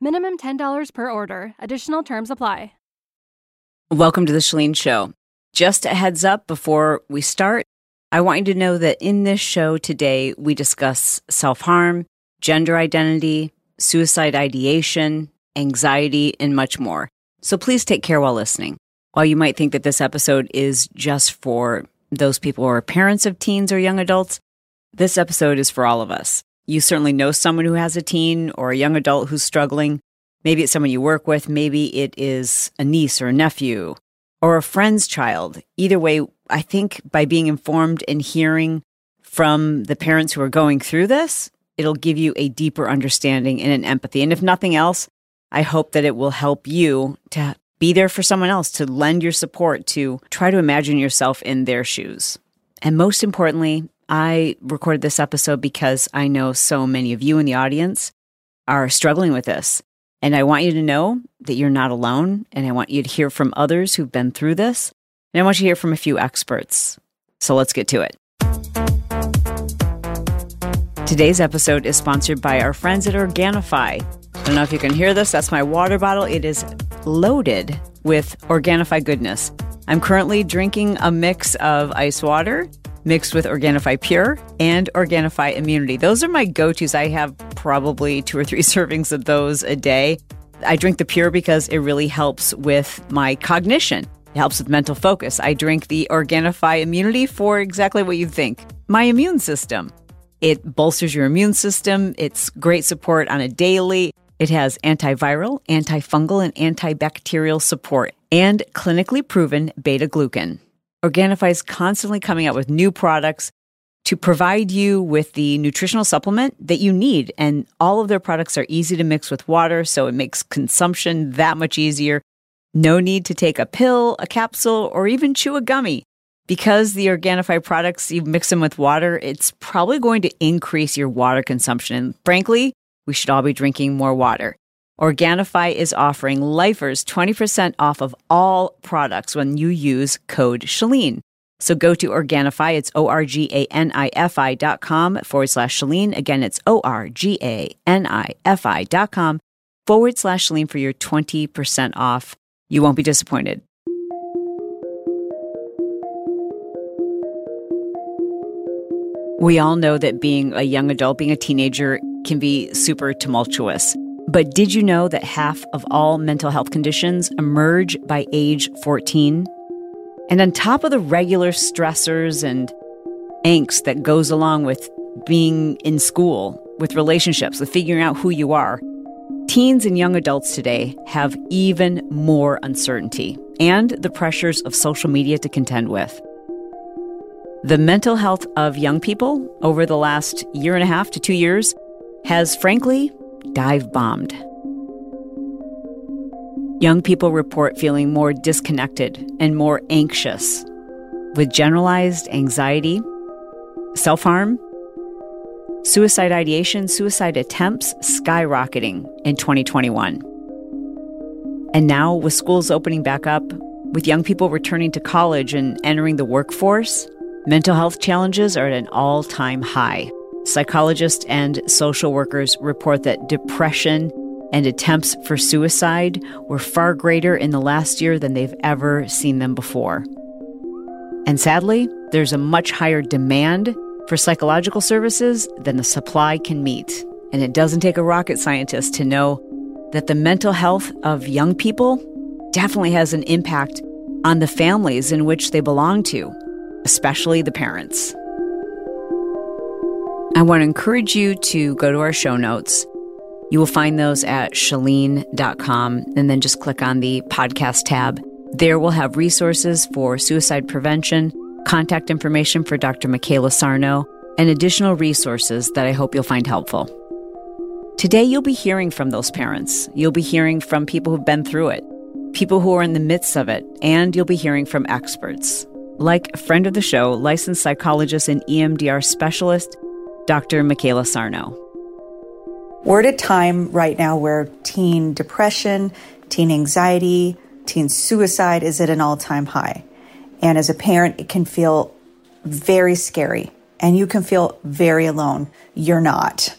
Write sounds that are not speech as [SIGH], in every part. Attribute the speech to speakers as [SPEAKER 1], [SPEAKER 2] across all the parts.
[SPEAKER 1] Minimum $10 per order. Additional terms apply.
[SPEAKER 2] Welcome to the Chalene Show. Just a heads up before we start, I want you to know that in this show today, we discuss self harm, gender identity, suicide ideation, anxiety, and much more. So please take care while listening. While you might think that this episode is just for those people who are parents of teens or young adults, this episode is for all of us. You certainly know someone who has a teen or a young adult who's struggling. Maybe it's someone you work with. Maybe it is a niece or a nephew or a friend's child. Either way, I think by being informed and hearing from the parents who are going through this, it'll give you a deeper understanding and an empathy. And if nothing else, I hope that it will help you to be there for someone else, to lend your support, to try to imagine yourself in their shoes. And most importantly, I recorded this episode because I know so many of you in the audience are struggling with this. And I want you to know that you're not alone. And I want you to hear from others who've been through this. And I want you to hear from a few experts. So let's get to it. Today's episode is sponsored by our friends at Organifi. I don't know if you can hear this. That's my water bottle. It is loaded with Organifi goodness. I'm currently drinking a mix of ice water mixed with Organifi Pure and Organifi Immunity. Those are my go tos. I have probably two or three [LAUGHS] servings of those a day. I drink the Pure because it really helps with my cognition. It helps with mental focus. I drink the Organifi Immunity for exactly what you think my immune system. It bolsters your immune system. It's great support on a daily. It has antiviral, antifungal, and antibacterial support and clinically proven beta glucan. Organifi is constantly coming out with new products to provide you with the nutritional supplement that you need. And all of their products are easy to mix with water, so it makes consumption that much easier. No need to take a pill, a capsule, or even chew a gummy. Because the Organifi products, you mix them with water, it's probably going to increase your water consumption. And frankly, we should all be drinking more water. Organifi is offering lifers 20% off of all products when you use code Chalene. So go to Organifi, it's O R G A N I F I dot com forward slash Chalene. Again, it's O R G A N I F I dot com forward slash Chalene for your 20% off. You won't be disappointed. We all know that being a young adult, being a teenager, can be super tumultuous. But did you know that half of all mental health conditions emerge by age 14? And on top of the regular stressors and angst that goes along with being in school, with relationships, with figuring out who you are, teens and young adults today have even more uncertainty and the pressures of social media to contend with. The mental health of young people over the last year and a half to two years has frankly dive bombed. Young people report feeling more disconnected and more anxious, with generalized anxiety, self harm, suicide ideation, suicide attempts skyrocketing in 2021. And now, with schools opening back up, with young people returning to college and entering the workforce, mental health challenges are at an all time high. Psychologists and social workers report that depression and attempts for suicide were far greater in the last year than they've ever seen them before. And sadly, there's a much higher demand for psychological services than the supply can meet. And it doesn't take a rocket scientist to know that the mental health of young people definitely has an impact on the families in which they belong to, especially the parents. I want to encourage you to go to our show notes. You will find those at chalene.com and then just click on the podcast tab. There we'll have resources for suicide prevention, contact information for Dr. Mcayla Sarno, and additional resources that I hope you'll find helpful. Today, you'll be hearing from those parents. You'll be hearing from people who've been through it, people who are in the midst of it, and you'll be hearing from experts. Like a friend of the show, licensed psychologist and EMDR specialist, Dr. Mcayla Sarno.
[SPEAKER 3] We're at a time right now where teen depression, teen anxiety, teen suicide is at an all time high. And as a parent, it can feel very scary and you can feel very alone. You're not.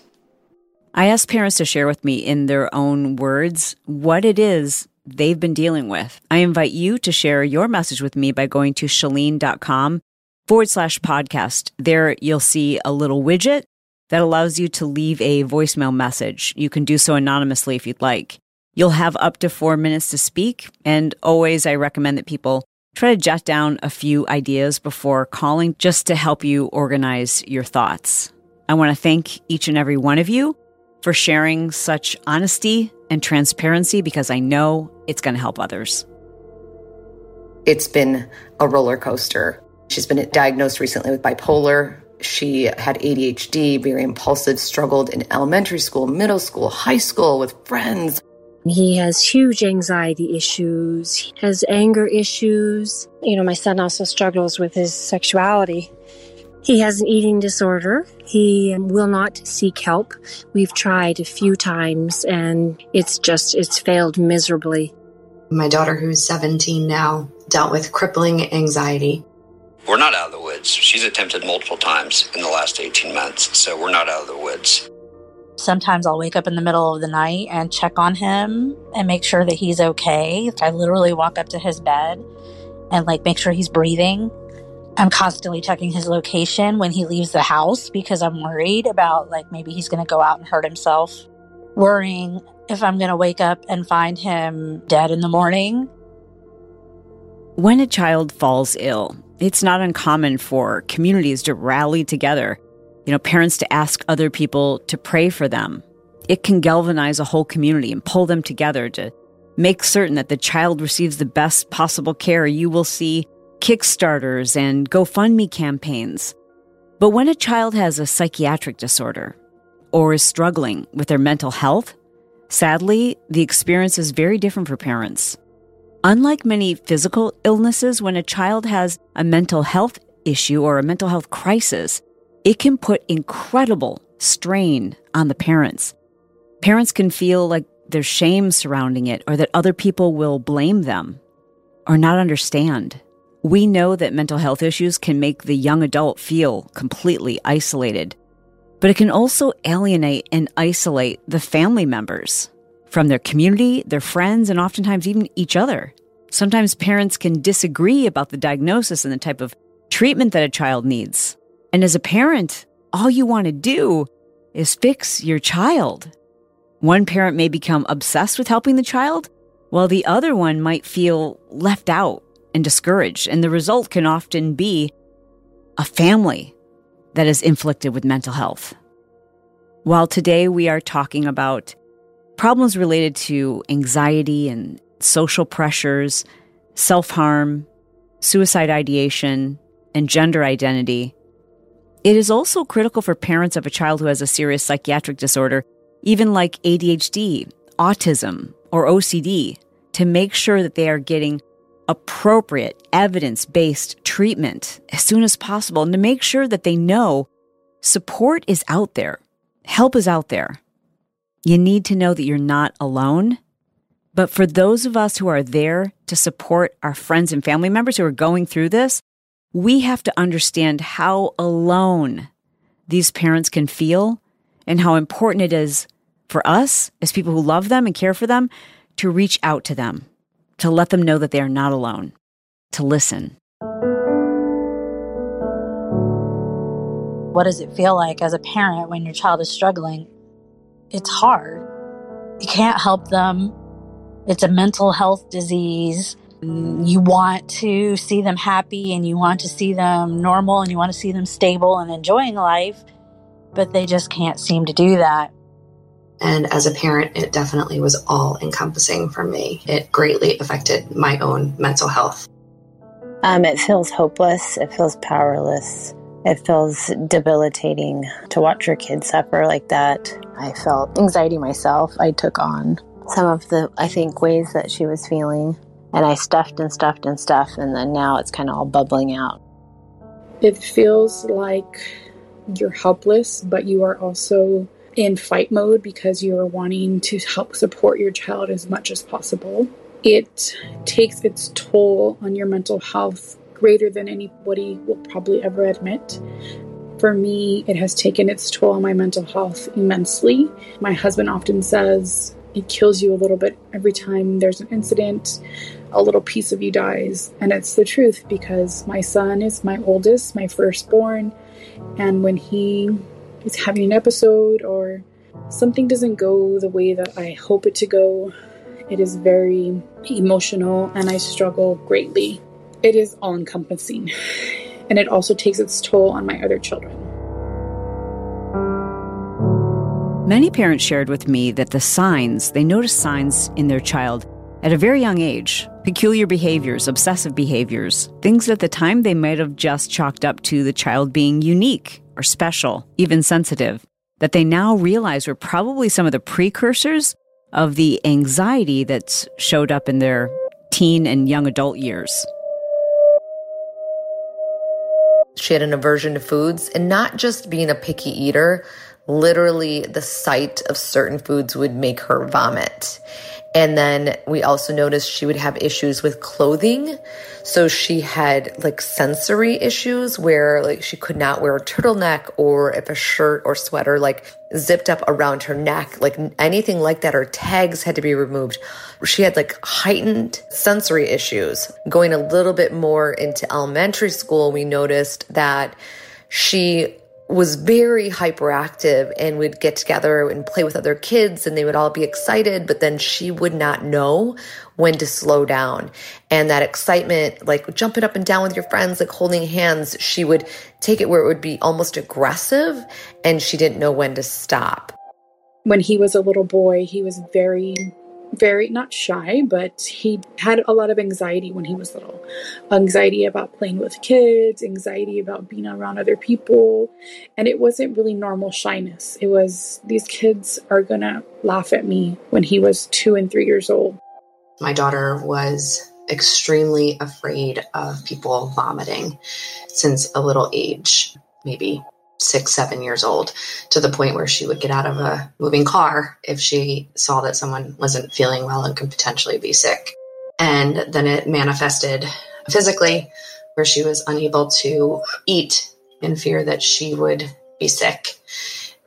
[SPEAKER 2] I asked parents to share with me in their own words what it is they've been dealing with. I invite you to share your message with me by going to chalene.com forward slash podcast. There you'll see a little widget that allows you to leave a voicemail message. You can do so anonymously if you'd like. You'll have up to four minutes to speak. And always, I recommend that people try to jot down a few ideas before calling just to help you organize your thoughts. I want to thank each and every one of you for sharing such honesty and transparency because I know it's going to help others.
[SPEAKER 4] It's been a roller coaster. She's been diagnosed recently with bipolar. She had ADHD, very impulsive, struggled in elementary school, middle school, high school with friends.
[SPEAKER 5] He has huge anxiety issues, he has anger issues. You know, my son also struggles with his sexuality. He has an eating disorder. He will not seek help. We've tried a few times and it's just, it's failed miserably.
[SPEAKER 6] My daughter, who's 17 now, dealt with crippling anxiety.
[SPEAKER 7] We're not out of the woods. She's attempted multiple times in the last 18 months, so we're not out of the woods.
[SPEAKER 8] Sometimes I'll wake up in the middle of the night and check on him and make sure that he's okay. I literally walk up to his bed and like make sure he's breathing I'm constantly checking his location when he leaves the house because I'm worried about like maybe he's going to go out and hurt himself. Worrying if I'm going to wake up and find him dead in the morning.
[SPEAKER 2] When a child falls ill, it's not uncommon for communities to rally together, you know, parents to ask other people to pray for them. It can galvanize a whole community and pull them together to make certain that the child receives the best possible care. You will see Kickstarters, and GoFundMe campaigns. But when a child has a psychiatric disorder or is struggling with their mental health, sadly, the experience is very different for parents. Unlike many physical illnesses, when a child has a mental health issue or a mental health crisis, it can put incredible strain on the parents. Parents can feel like there's shame surrounding it or that other people will blame them or not understand. We know that mental health issues can make the young adult feel completely isolated, but it can also alienate and isolate the family members from their community, their friends, and oftentimes even each other. Sometimes parents can disagree about the diagnosis and the type of treatment that a child needs. And as a parent, all you want to do is fix your child. One parent may become obsessed with helping the child, while the other one might feel left out and discouraged. And the result can often be a family that is inflicted with mental health. While today we are talking about problems related to anxiety and social pressures, self harm, suicide ideation, and gender identity, it is also critical for parents of a child who has a serious psychiatric disorder, even like ADHD, autism, or OCD, to make sure that they are getting appropriate evidence based treatment as soon as possible and to make sure that they know support is out there, help is out there. You need to know that you're not alone. But for those of us who are there to support our friends and family members who are going through this, we have to understand how alone these parents can feel and how important it is for us as people who love them and care for them to reach out to them to let them know that they are not alone, to listen.
[SPEAKER 8] What does it feel like as a parent when your child is struggling? It's hard. You can't help them. It's a mental health disease. You want to see them happy and you want to see them normal and you want to see them stable and enjoying life, but they just can't seem to do that.
[SPEAKER 6] And as a parent, it definitely was all encompassing for me. It greatly affected my own mental health.
[SPEAKER 9] Um, it feels hopeless. It feels powerless.
[SPEAKER 5] It feels debilitating to watch your kid suffer like that. I felt anxiety myself. I took on some of the, I think, ways that she was feeling. And I stuffed and stuffed and stuffed, and then now it's kind of all bubbling out.
[SPEAKER 9] It feels like you're helpless, but you are also in fight mode because you're wanting to help support your child as much as possible. It takes its toll on your mental health greater than anybody will probably ever admit. For me, it has taken its toll on my mental health immensely. My husband often says it kills you a little bit every time there's an incident, a little piece of you dies. And it's the truth because my son is my oldest, my firstborn. And when he is having an episode or something doesn't go the way that I hope it to go, it is very emotional and I struggle greatly. It is all encompassing and it also takes its toll on my other children.
[SPEAKER 2] Many parents shared with me that the signs, they noticed signs in their child at a very young age peculiar behaviors, obsessive behaviors, things at the time they might have just chalked up to the child being unique or special, even sensitive, that they now realize were probably some of the precursors of the anxiety that's showed up in their teen and young adult years.
[SPEAKER 4] She had an aversion to foods and not just being a picky eater, literally the sight of certain foods would make her vomit. And then we also noticed she would have issues with clothing. So she had like sensory issues where like she could not wear a turtleneck or if a shirt or sweater like zipped up around her neck, like anything like that, or tags had to be removed. She had like heightened sensory issues. Going a little bit more into elementary school, we noticed that she was very hyperactive and would get together and play with other kids and they would all be excited, but then she would not know when to slow down. And that excitement, like jumping up and down with your friends, like holding hands, she would take it where it would be almost aggressive and she didn't know when to stop.
[SPEAKER 9] When he was a little boy, he was very very not shy, but he had a lot of anxiety when he was little. Anxiety about playing with kids, anxiety about being around other people, and it wasn't really normal shyness. It was these kids are going to laugh at me when he was 2 and 3 years old.
[SPEAKER 6] My daughter was extremely afraid of people vomiting since a little age, maybe six, seven years old, to the point where she would get out of a moving car if she saw that someone wasn't feeling well and could potentially be sick. And then it manifested physically, where she was unable to eat in fear that she would be sick.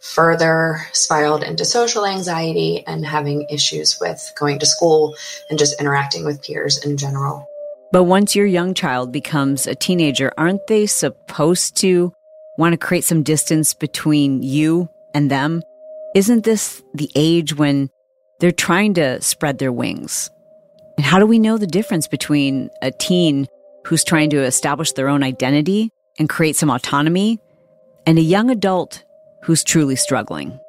[SPEAKER 6] Further spiraled into social anxiety and having issues with going to school and just interacting with peers in general.
[SPEAKER 2] But once your young child becomes a teenager, aren't they supposed to want to create some distance between you and them? Isn't this the age when they're trying to spread their wings? And how do we know the difference between a teen who's trying to establish their own identity and create some autonomy and a young adult who's truly struggling?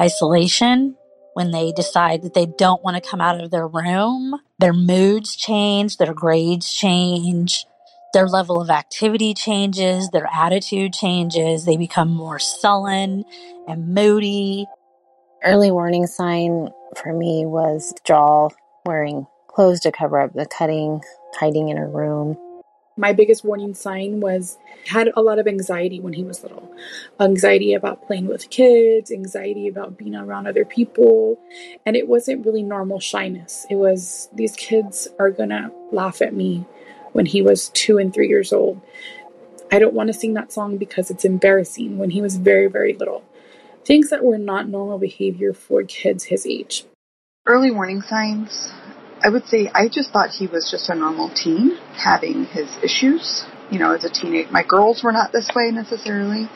[SPEAKER 8] Isolation, when they decide that they don't want to come out of their room, their moods change, their grades change, their level of activity changes, their attitude changes, they become more sullen and moody.
[SPEAKER 5] Early warning sign for me was Jaw wearing clothes to cover up the cutting, hiding in her room.
[SPEAKER 9] My biggest warning sign was had a lot of anxiety when he was little. Anxiety about playing with kids, anxiety about being around other people, and it wasn't really normal shyness. It was these kids are going to laugh at me when he was two and three years old. I don't want to sing that song because it's embarrassing when he was very, very little. Things that were not normal behavior for kids his age.
[SPEAKER 10] Early warning signs. I would say I just thought he was just a normal teen having his issues. You know, as a teenager, my girls were not this way necessarily.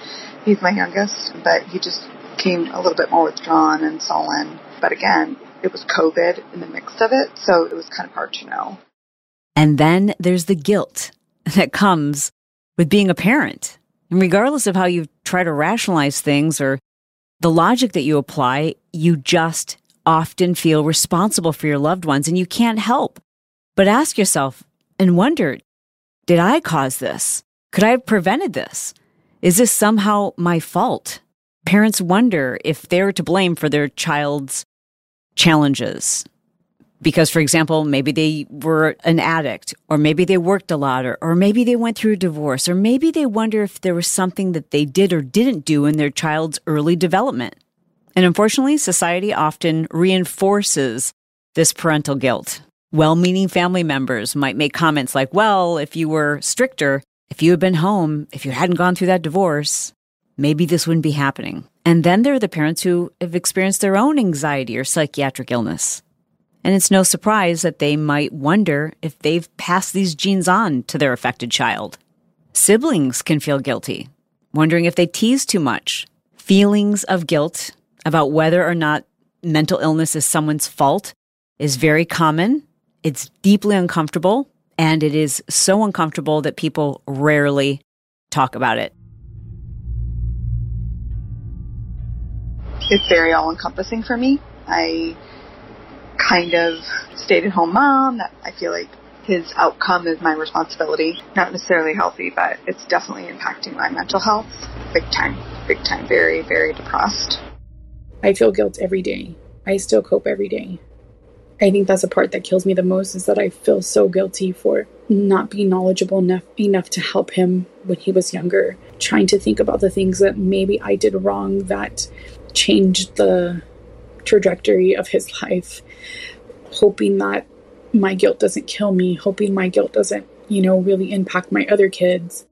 [SPEAKER 10] He's my youngest, but he just came a little bit more withdrawn and sullen. But again, it was COVID in the mix of it, so it was kind of hard to know.
[SPEAKER 2] And then there's the guilt that comes with being a parent. And regardless of how you try to rationalize things or the logic that you apply, you just often feel responsible for your loved ones and you can't help but ask yourself and wonder, did I cause this? Could I have prevented this? Is this somehow my fault? Parents wonder if they're to blame for their child's challenges. Because, for example, maybe they were an addict, or maybe they worked a lot, or, or maybe they went through a divorce, or maybe they wonder if there was something that they did or didn't do in their child's early development. And unfortunately, society often reinforces this parental guilt. Well meaning family members might make comments like, well, if you were stricter, if you had been home, if you hadn't gone through that divorce, maybe this wouldn't be happening. And then there are the parents who have experienced their own anxiety or psychiatric illness. And it's no surprise that they might wonder if they've passed these genes on to their affected child. Siblings can feel guilty, wondering if they tease too much. Feelings of guilt about whether or not mental illness is someone's fault is very common. It's deeply uncomfortable, and it is so uncomfortable that people rarely talk about it.
[SPEAKER 10] It's very all encompassing for me. I kind of stayed at home mom that I feel like his outcome is my responsibility. Not necessarily healthy, but it's definitely impacting my mental health big time. Big time. Very, very depressed.
[SPEAKER 9] I feel guilt every day. I still cope every day. I think that's the part that kills me the most is that I feel so guilty for not being knowledgeable enough enough to help him when he was younger, trying to think about the things that maybe I did wrong that changed the trajectory of his life, hoping that my guilt doesn't kill me, hoping my guilt doesn't, you know, really impact my other kids.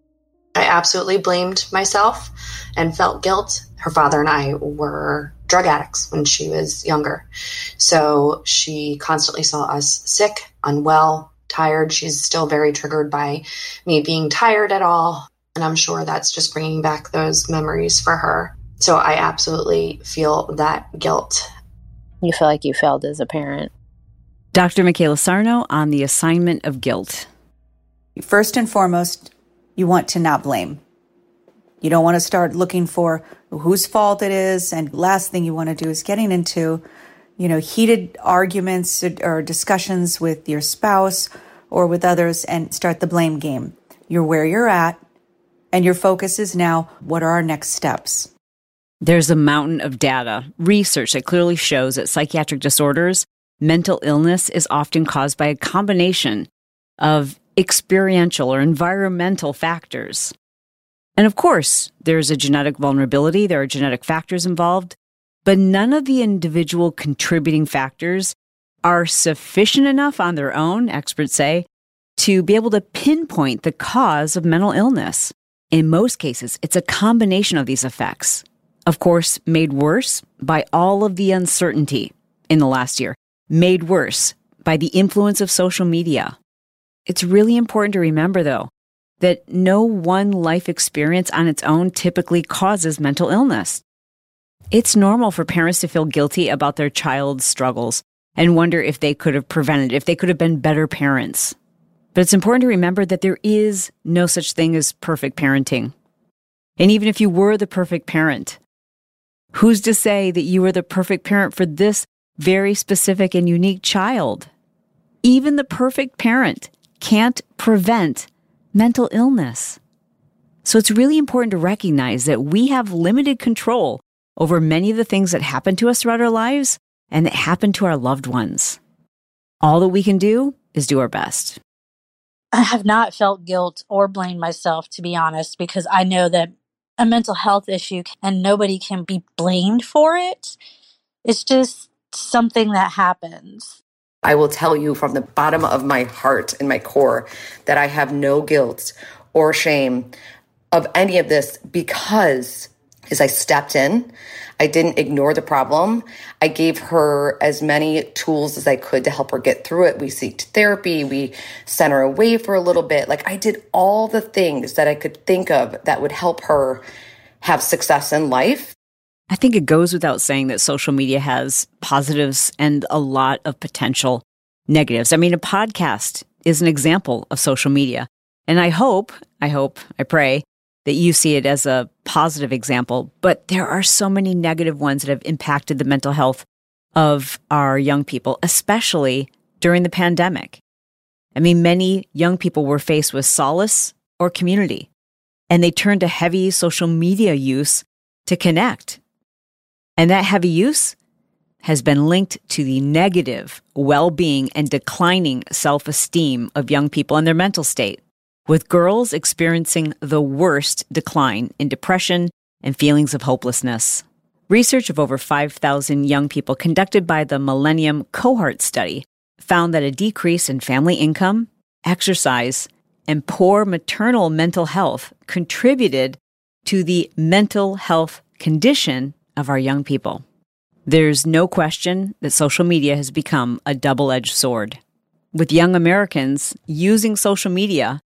[SPEAKER 6] I absolutely blamed myself and felt guilt. Her father and I were drug addicts when she was younger. So she constantly saw us sick, unwell, tired. She's still very triggered by me being tired at all. And I'm sure that's just bringing back those memories for her. So I absolutely feel that guilt.
[SPEAKER 8] You feel like you failed as a parent.
[SPEAKER 2] Dr. Mcayla Sarno on the assignment of guilt.
[SPEAKER 3] First and foremost, you want to not blame. You don't want to start looking for whose fault it is. And last thing you want to do is getting into, you know, heated arguments or discussions with your spouse or with others and start the blame game. You're where you're at and your focus is now what are our next steps?
[SPEAKER 2] There's a mountain of data, research that clearly shows that psychiatric disorders, mental illness is often caused by a combination of experiential or environmental factors. And of course, there's a genetic vulnerability, there are genetic factors involved, but none of the individual contributing factors are sufficient enough on their own, experts say, to be able to pinpoint the cause of mental illness. In most cases, it's a combination of these effects. Of course, made worse by all of the uncertainty in the last year, made worse by the influence of social media. It's really important to remember, though, that no one life experience on its own typically causes mental illness. It's normal for parents to feel guilty about their child's struggles and wonder if they could have prevented, if they could have been better parents. But it's important to remember that there is no such thing as perfect parenting. And even if you were the perfect parent, who's to say that you were the perfect parent for this very specific and unique child? Even the perfect parent can't prevent mental illness. So it's really important to recognize that we have limited control over many of the things that happen to us throughout our lives and that happen to our loved ones. All that we can do is do our best.
[SPEAKER 8] I have not felt guilt or blamed myself, to be honest, because I know that a mental health issue and nobody can be blamed for it. It's just something that happens.
[SPEAKER 4] I will tell you from the bottom of my heart and my core that I have no guilt or shame of any of this because as I stepped in, I didn't ignore the problem. I gave her as many tools as I could to help her get through it. We seeked therapy. We sent her away for a little bit. Like I did all the things that I could think of that would help her have success in life.
[SPEAKER 2] I think it goes without saying that social media has positives and a lot of potential negatives. I mean, a podcast is an example of social media. And I hope, I hope, I pray that you see it as a positive example. But there are so many negative ones that have impacted the mental health of our young people, especially during the pandemic. I mean, many young people were faced with solace or community. and they turned to heavy social media use to connect. And that heavy use has been linked to the negative well being and declining self esteem of young people and their mental state, with girls experiencing the worst decline in depression and feelings of hopelessness. Research of over 5,000 young people conducted by the Millennium Cohort Study found that a decrease in family income, exercise, and poor maternal mental health contributed to the mental health condition of our young people. There's no question that social media has become a double edged sword, with young Americans using social media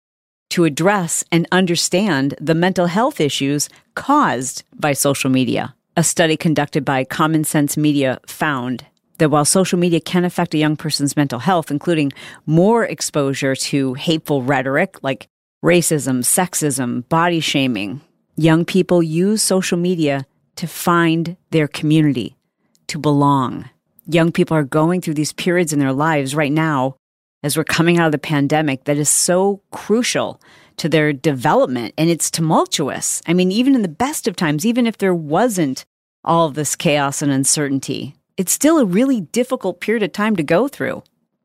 [SPEAKER 2] to address and understand the mental health issues caused by social media. A study conducted by Common Sense Media found that while social media can affect a young person's mental health, including more exposure to hateful rhetoric like racism, sexism, body shaming, young people use social media to find their community, to belong. Young people are going through these periods in their lives right now as we're coming out of the pandemic that is so crucial to their development and it's tumultuous. I mean, even in the best of times, even if there wasn't all of this chaos and uncertainty, it's still a really difficult period of time to go through.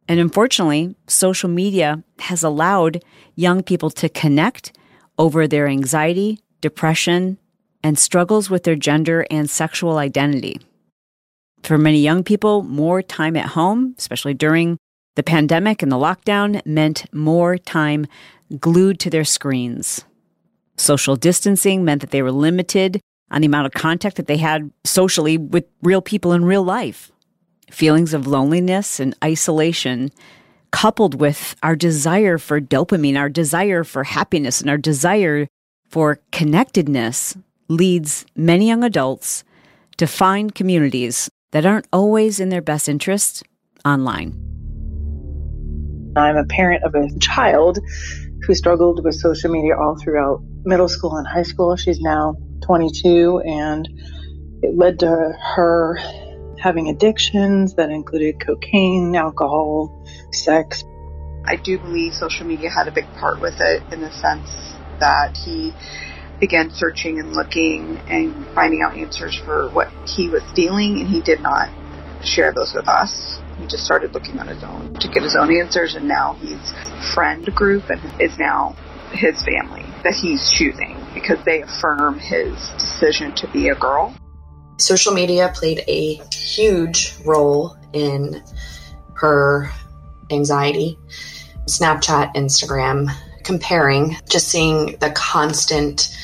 [SPEAKER 2] And unfortunately, social media has allowed young people to connect over their anxiety, depression, and struggles with their gender and sexual identity. For many young people, more time at home, especially during the pandemic and the lockdown, meant more time glued to their screens. Social distancing meant that they were limited on the amount of contact that they had socially with real people in real life. Feelings of loneliness and isolation, coupled with our desire for dopamine, our desire for happiness, and our desire for connectedness, leads many young adults to find communities that aren't always in their best interest online.
[SPEAKER 11] I'm a parent of a child who struggled with social media all throughout middle school and high school. She's now 22, and it led to her having addictions that included cocaine, alcohol, sex.
[SPEAKER 10] I do believe social media had a big part with it in the sense that he began searching and looking and finding out answers for what he was stealing, and he did not share those with us. He just started looking on his own to get his own answers, and now he's friend group and is now his family that he's choosing because they affirm his decision to be a girl.
[SPEAKER 6] Social media played a huge role in her anxiety. Snapchat, Instagram, comparing, just seeing the constant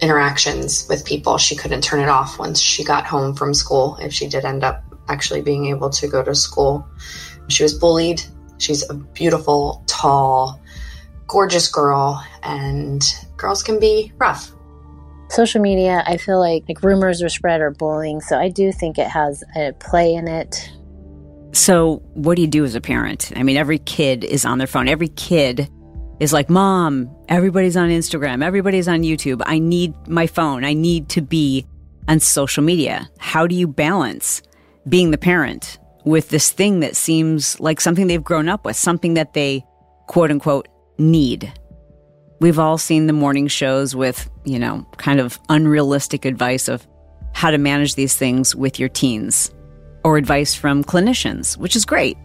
[SPEAKER 6] interactions with people. She couldn't turn it off once she got home from school, if she did end up actually being able to go to school. She was bullied. She's a beautiful, tall, gorgeous girl, and girls can be rough.
[SPEAKER 5] Social media, I feel like like rumors are spread or bullying, so I do think it has a play in it.
[SPEAKER 2] So, what do you do as a parent? I mean, every kid is on their phone. Every kid is like, "Mom, everybody's on Instagram, everybody's on YouTube. I need my phone. I need to be on social media." How do you balance being the parent with this thing that seems like something they've grown up with, something that they quote unquote need? We've all seen the morning shows with, you know, kind of unrealistic advice of how to manage these things with your teens or advice from clinicians, which is great.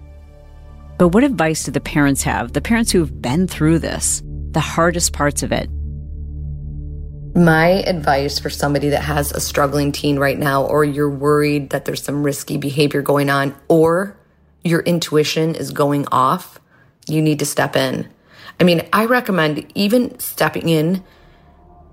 [SPEAKER 2] But what advice do the parents have? The parents who've been through this, the hardest parts of it.
[SPEAKER 4] My advice for somebody that has a struggling teen right now, or you're worried that there's some risky behavior going on, or your intuition is going off, you need to step in. I mean, I recommend even stepping in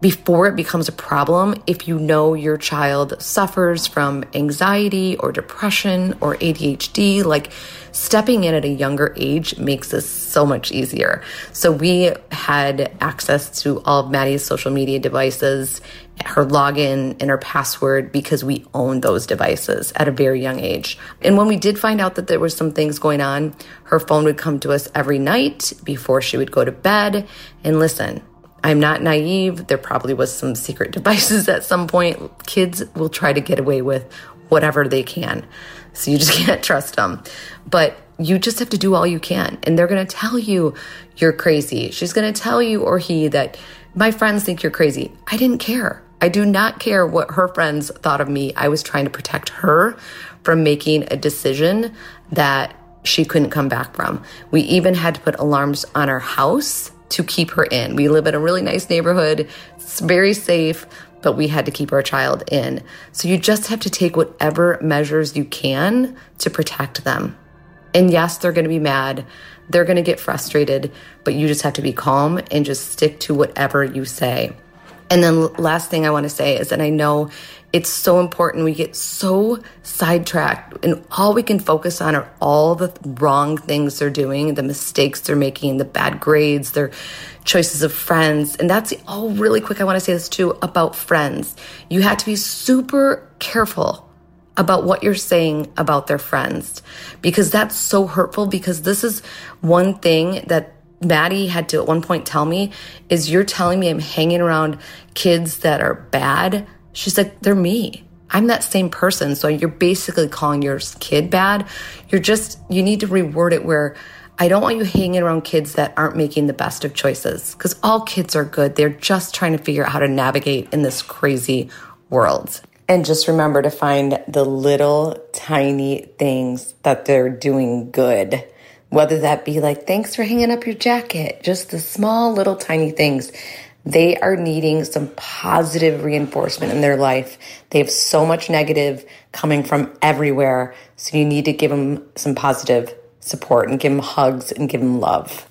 [SPEAKER 4] before it becomes a problem if you know your child suffers from anxiety or depression or ADHD. Like stepping in at a younger age makes this so much easier. So we had access to all of Maddie's social media devices, her login and her password because we owned those devices at a very young age. And when we did find out that there were some things going on, her phone would come to us every night before she would go to bed and listen I'm not naive. There probably was some secret [LAUGHS] devices at some point. Kids will try to get away with whatever they can. So you just [LAUGHS] can't trust them. But you just have to do all you can. And they're going to tell you you're crazy. She's going to tell you or he that My friends think you're crazy. I didn't care. I do not care what her friends thought of me. I was trying to protect her from making a decision that she couldn't come back from. We even had to put alarms on our house to keep her in. We live in a really nice neighborhood. It's very safe, but we had to keep our child in. So you just have to take whatever measures you can to protect them. And yes, they're going to be mad. They're going to get frustrated, but you just have to be calm and just stick to whatever you say. And then last thing I want to say is that I know it's so important. We get so sidetracked and all we can focus on are all the wrong things they're doing, the mistakes they're making, the bad grades, their choices of friends. And that's all really quick. I want to say this too about friends. You have to be super careful about what you're saying about their friends because that's so hurtful because this is one thing that Maddie had to at one point tell me is you're telling me I'm hanging around kids that are bad. She's like, they're me. I'm that same person. So you're basically calling your kid bad. You're just, you need to reword it where I don't want you hanging around kids that aren't making the best of choices because all kids are good. They're just trying to figure out how to navigate in this crazy world. And just remember to find the little tiny things that they're doing good whether that be like, thanks for hanging up your jacket, just the small little tiny things. They are needing some positive reinforcement in their life. They have so much negative coming from everywhere. So you need to give them some positive support and give them hugs and give them love.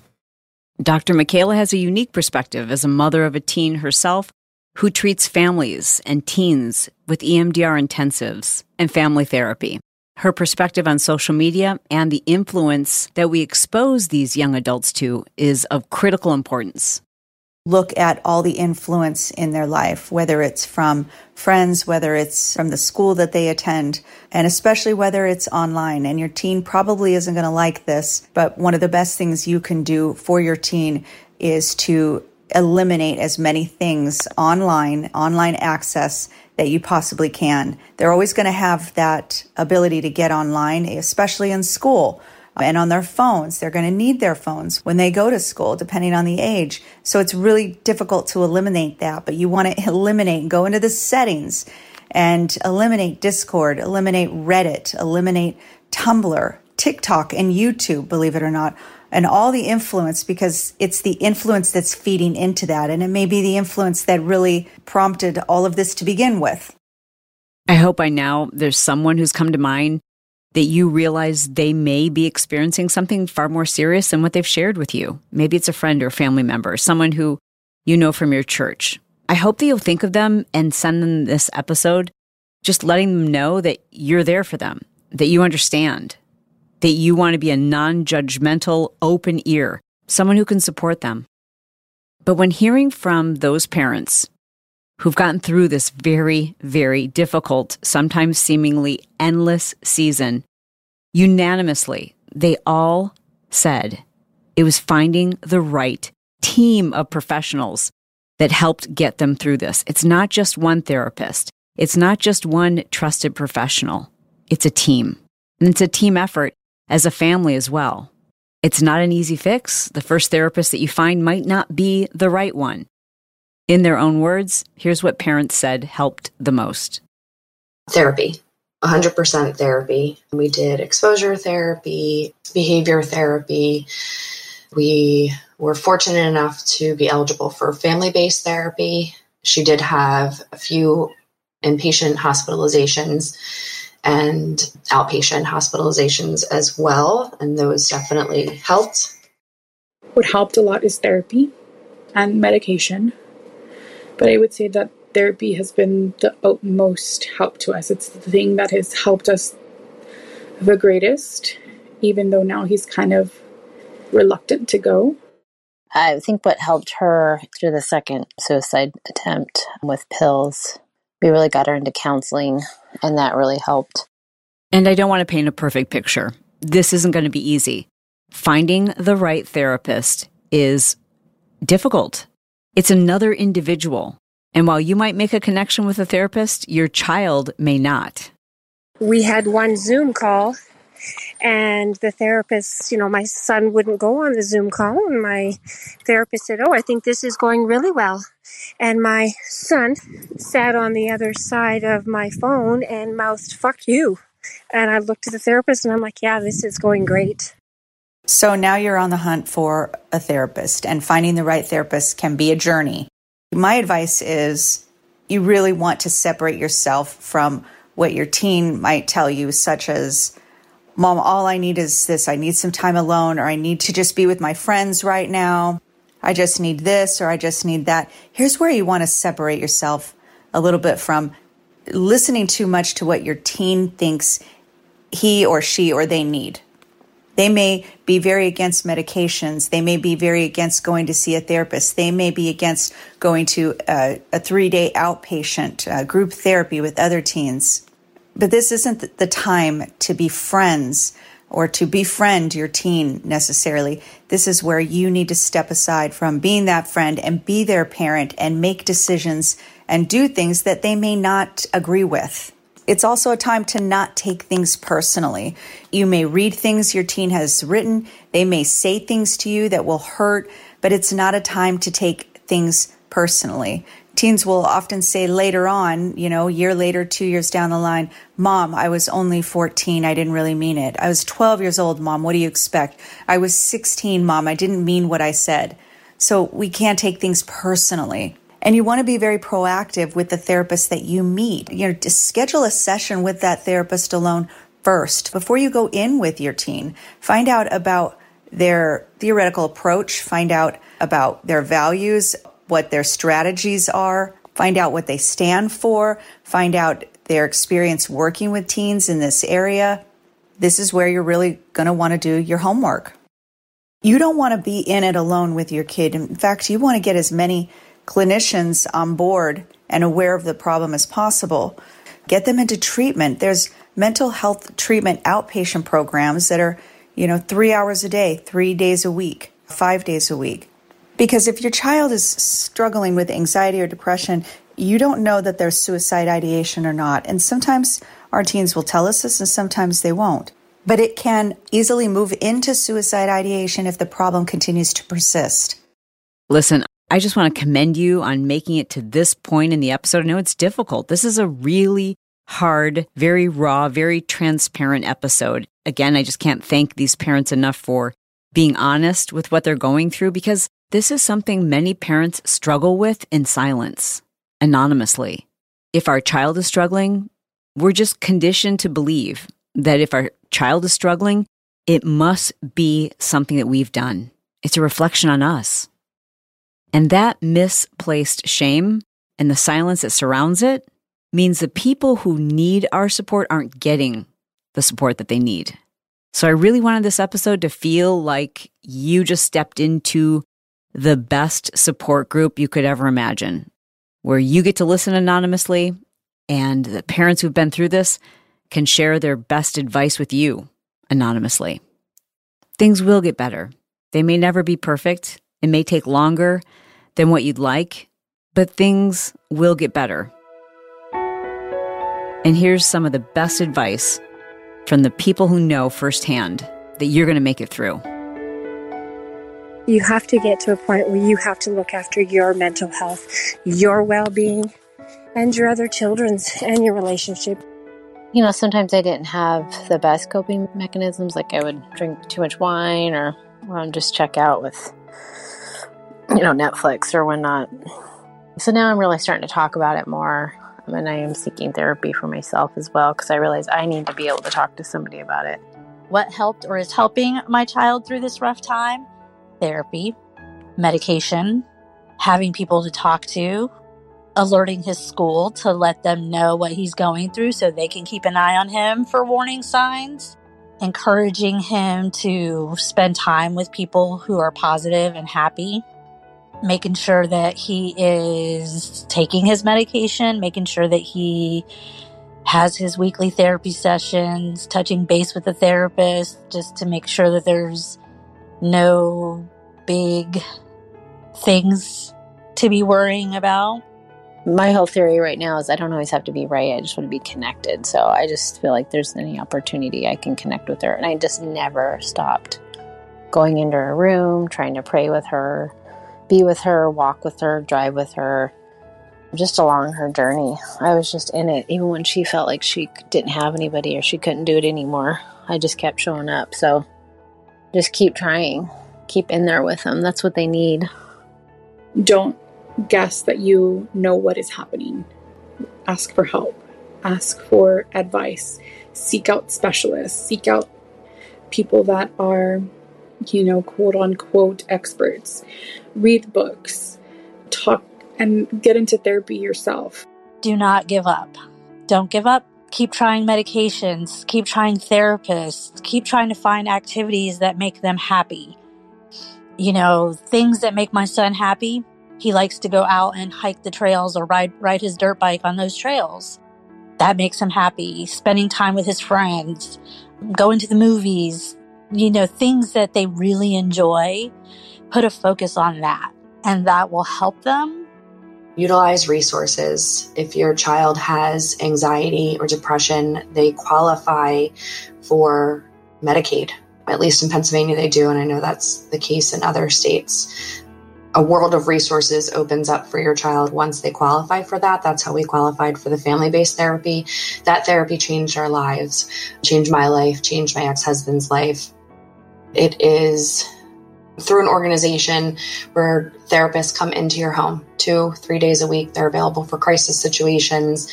[SPEAKER 2] Dr. Mcayla has a unique perspective as a mother of a teen herself who treats families and teens with EMDR intensives and family therapy her perspective on social media and the influence that we expose these young adults to is of critical importance.
[SPEAKER 3] Look at all the influence in their life, whether it's from friends, whether it's from the school that they attend, and especially whether it's online. And your teen probably isn't going to like this, but one of the best things you can do for your teen is to eliminate as many things online, online access that you possibly can. They're always going to have that ability to get online, especially in school and on their phones. They're going to need their phones when they go to school, depending on the age. So it's really difficult to eliminate that, but you want to eliminate, go into the settings and eliminate Discord, eliminate Reddit, eliminate Tumblr, TikTok, and YouTube, believe it or not and all the influence because it's the influence that's feeding into that. And it may be the influence that really prompted all of this to begin with.
[SPEAKER 2] I hope by now there's someone who's come to mind that you realize they may be experiencing something far more serious than what they've shared with you. Maybe it's a friend or family member, someone who you know from your church. I hope that you'll think of them and send them this episode, just letting them know that you're there for them, that you understand, that you want to be a non judgmental, open ear, someone who can support them. But when hearing from those parents who've gotten through this very, very difficult, sometimes seemingly endless season, unanimously, they all said it was finding the right team of professionals that helped get them through this. It's not just one therapist. It's not just one trusted professional. It's a team. And it's a team effort as a family as well. It's not an easy fix. The first therapist that you find might not be the right one. In their own words, here's what parents said helped the most
[SPEAKER 6] therapy. 100% therapy. We did exposure therapy, behavior therapy. We were fortunate enough to be eligible for family based therapy. She did have a few inpatient hospitalizations and outpatient hospitalizations as well. And those definitely helped.
[SPEAKER 9] What helped a lot is therapy and medication. But I would say that therapy has been the utmost help to us. It's the thing that has helped us the greatest, even though now he's kind of reluctant to go.
[SPEAKER 12] I think what helped her through the second suicide attempt with pills we really got her into counseling, and that really helped.
[SPEAKER 2] And I don't want to paint a perfect picture. This isn't going to be easy. Finding the right therapist is difficult. It's another individual. And while you might make a connection with a therapist, your child may not.
[SPEAKER 5] We had one Zoom call, And the therapist, you know, my son wouldn't go on the Zoom call. And my therapist said, Oh, I think this is going really well. And my son sat on the other side of my phone and mouthed, fuck you. And I looked at the therapist and I'm like, yeah, this is going great.
[SPEAKER 3] So now you're on the hunt for a therapist, and finding the right therapist can be a journey. My advice is you really want to separate yourself from what your teen might tell you, such as, Mom, all I need is this. I need some time alone, or I need to just be with my friends right now. I just need this, or I just need that. Here's where you want to separate yourself a little bit from listening too much to what your teen thinks he or she or they need. They may be very against medications. They may be very against going to see a therapist. They may be against going to a, a three day outpatient uh, group therapy with other teens. But this isn't the time to be friends or to befriend your teen necessarily. This is where you need to step aside from being that friend and be their parent and make decisions and do things that they may not agree with. It's also a time to not take things personally. You may read things your teen has written, they may say things to you that will hurt, but it's not a time to take things personally. Teens will often say later on, you know, a year later, two years down the line, Mom, I was only 14. I didn't really mean it. I was 12 years old, Mom. What do you expect? I was 16, Mom. I didn't mean what I said. So we can't take things personally. And you want to be very proactive with the therapist that you meet. You know, to schedule a session with that therapist alone first before you go in with your teen. Find out about their theoretical approach, find out about their values, what their strategies are, find out what they stand for, find out their experience working with teens in this area. This is where you're really going to want to do your homework. You don't want to be in it alone with your kid. In fact, you want to get as many clinicians on board and aware of the problem as possible. Get them into treatment. There's mental health treatment outpatient programs that are, you know, three hours a day, three days a week, five days a week. Because if your child is struggling with anxiety or depression, you don't know that there's suicide ideation or not. And sometimes our teens will tell us this and sometimes they won't. But it can easily move into suicide ideation if the problem continues to persist.
[SPEAKER 2] Listen, I just want to commend you on making it to this point in the episode. I know it's difficult. This is a really hard, very raw, very transparent episode. Again, I just can't thank these parents enough for being honest with what they're going through because this is something many parents struggle with in silence, anonymously. If our child is struggling, we're just conditioned to believe that if our child is struggling, it must be something that we've done. It's a reflection on us. And that misplaced shame and the silence that surrounds it means the people who need our support aren't getting the support that they need. So I really wanted this episode to feel like you just stepped into the best support group you could ever imagine, where you get to listen anonymously and the parents who've been through this can share their best advice with you anonymously. Things will get better. They may never be perfect. It may take longer than what you'd like, but things will get better. And here's some of the best advice from the people who know firsthand that you're going to make it through.
[SPEAKER 5] You have to get to a point where you have to look after your mental health, your well being, and your other children's and your relationship.
[SPEAKER 12] You know, sometimes I didn't have the best coping mechanisms, like I would drink too much wine or um, just check out with you know, Netflix or whatnot. So now I'm really starting to talk about it more. And I am seeking therapy for myself as well because I realize I need to be able to talk to somebody about it.
[SPEAKER 8] What helped or is helping my child through this rough time? Therapy, medication, having people to talk to, alerting his school to let them know what he's going through so they can keep an eye on him for warning signs, encouraging him to spend time with people who are positive and happy making sure that he is taking his medication, making sure that he has his weekly therapy sessions, touching base with the therapist just to make sure that there's no big things to be worrying about.
[SPEAKER 12] my whole theory right now is I don't always have to be right. I just want to be connected. So I just feel like there's any opportunity I can connect with her. And I just never stopped going into her room, trying to pray with her, be with her, walk with her, drive with her, just along her journey. I was just in it, even when she felt like she didn't have anybody or she couldn't do it anymore. I just kept showing up. So just keep trying, keep in there with them. That's what they need.
[SPEAKER 9] Don't guess that you know what is happening. Ask for help, ask for advice, seek out specialists, seek out people that are, you know, quote unquote experts. Read books, talk, and get into therapy yourself.
[SPEAKER 8] Do not give up. Don't give up. Keep trying medications, keep trying therapists, keep trying to find activities that make them happy. You know, things that make my son happy he likes to go out and hike the trails or ride ride his dirt bike on those trails. That makes him happy. Spending time with his friends, going to the movies, you know, things that they really enjoy. Put a focus on that, and that will help them.
[SPEAKER 6] Utilize resources. If your child has anxiety or depression, they qualify for Medicaid. At least in Pennsylvania, they do, and I know that's the case in other states a world of resources opens up for your child once they qualify for that. That's how we qualified for the family based therapy. That therapy changed our lives, changed my life, changed my ex husband's life. It is through an organization where therapists come into your home two, three days a week. They're available for crisis situations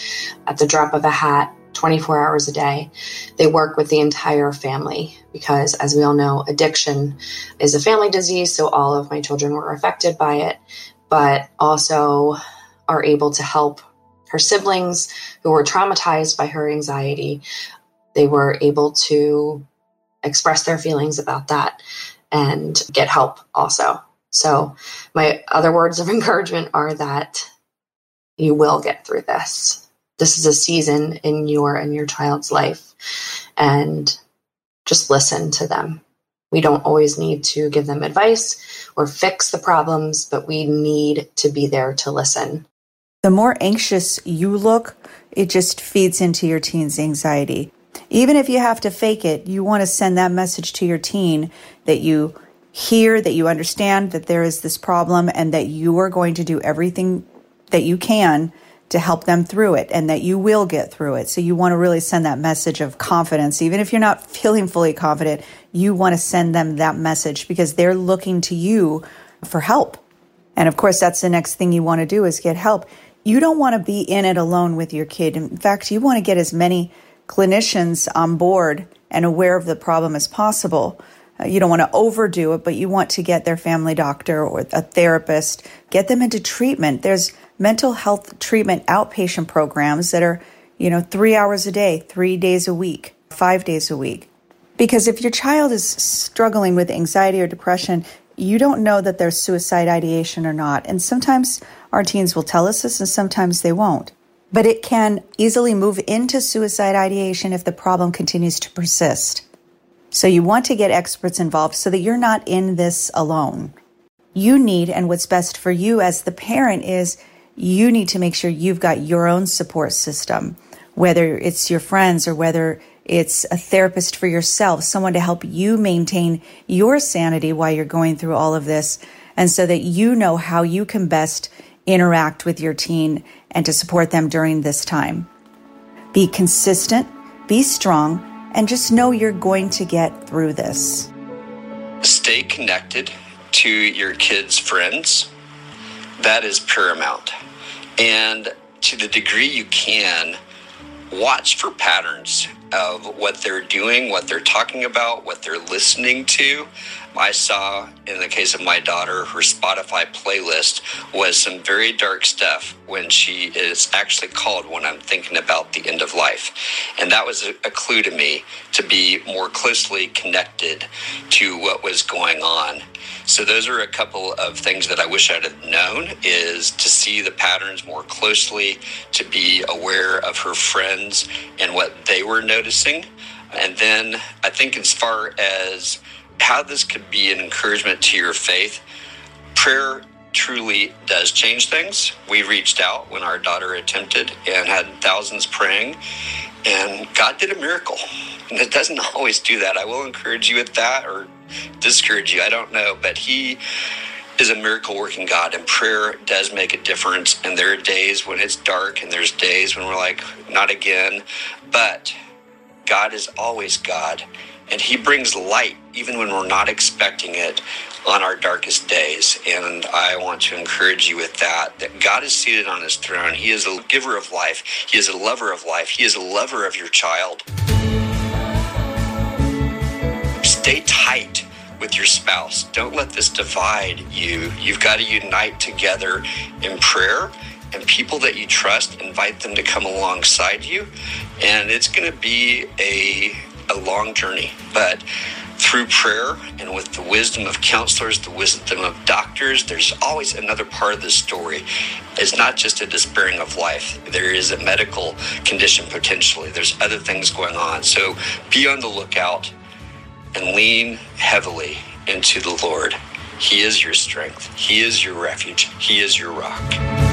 [SPEAKER 6] at the drop of a hat. 24 hours a day. They work with the entire family because, as we all know, addiction is a family disease. So all of my children were affected by it, but also are able to help her siblings who were traumatized by her anxiety. They were able to express their feelings about that and get help also. So, my other words of [LAUGHS] encouragement are that you will get through this. This is a season in your and your child's life and just listen to them. We don't always need to give them advice or fix the problems but we need to be there to listen.
[SPEAKER 3] The more anxious you look it just feeds into your teen's anxiety even if you have to fake it you want to send that message to your teen that you hear that you understand that there is this problem and that you are going to do everything that you can to help them through it and that you will get through it. So you want to really send that message of confidence. Even if you're not feeling fully confident, you want to send them that message because they're looking to you for help. And of course, that's the next thing you want to do is get help. You don't want to be in it alone with your kid. In fact, you want to get as many clinicians on board and aware of the problem as possible. Uh, you don't want to overdo it, but you want to get their family doctor or a therapist, get them into treatment. There's mental health treatment outpatient programs that are, you know, three hours a day, three days a week, five days a week. Because if your child is struggling with anxiety or depression, you don't know that there's suicide ideation or not. And sometimes our teens will tell us this and sometimes they won't. But it can easily move into suicide ideation if the problem continues to persist. So you want to get experts involved so that you're not in this alone. You need, and what's best for you as the parent is you need to make sure you've got your own support system, whether it's your friends or whether it's a therapist for yourself, someone to help you maintain your sanity while you're going through all of this. And so that you know how you can best interact with your teen and to support them during this time. Be consistent, be strong, and just know you're going to get through this.
[SPEAKER 7] Stay connected to your kids' friends. That is paramount. And to the degree you can, watch for patterns of what they're doing, what they're talking about, what they're listening to. I saw in the case of my daughter, her Spotify playlist was some very dark stuff when she is actually called when I'm thinking about the end of life. And that was a, clue to me to be more closely connected to what was going on so those are a couple of things that I wish I'd have known is to see the patterns more closely, to be aware of her friends and what they were noticing. And then I think as far as how this could be an encouragement to your faith, prayer truly does change things. We reached out when our daughter attempted and had thousands praying, and God did a miracle. And it doesn't [LAUGHS] always do that. I will encourage you with that or discourage you. I don't know. But He is a miracle working God, and prayer does make a difference. And there are days when it's dark, and there's days when we're like, not again. But God is always God, and He brings light even when we're not expecting it on our darkest days. And I want to encourage you with that that God is seated on His throne. He is a giver of life, He is a lover of life, He is a lover of your child. Stay tight with your spouse. Don't let this divide you. You've got to unite together in prayer and people that you trust, invite them to come alongside you. And it's going to be a, a long journey. But through prayer and with the wisdom of counselors, the wisdom of doctors, there's always another part of this story. It's not just a despairing of life. There is a medical condition potentially. There's other things going on. So be on the lookout and lean heavily into the Lord. He is your strength. He is your refuge. He is your rock.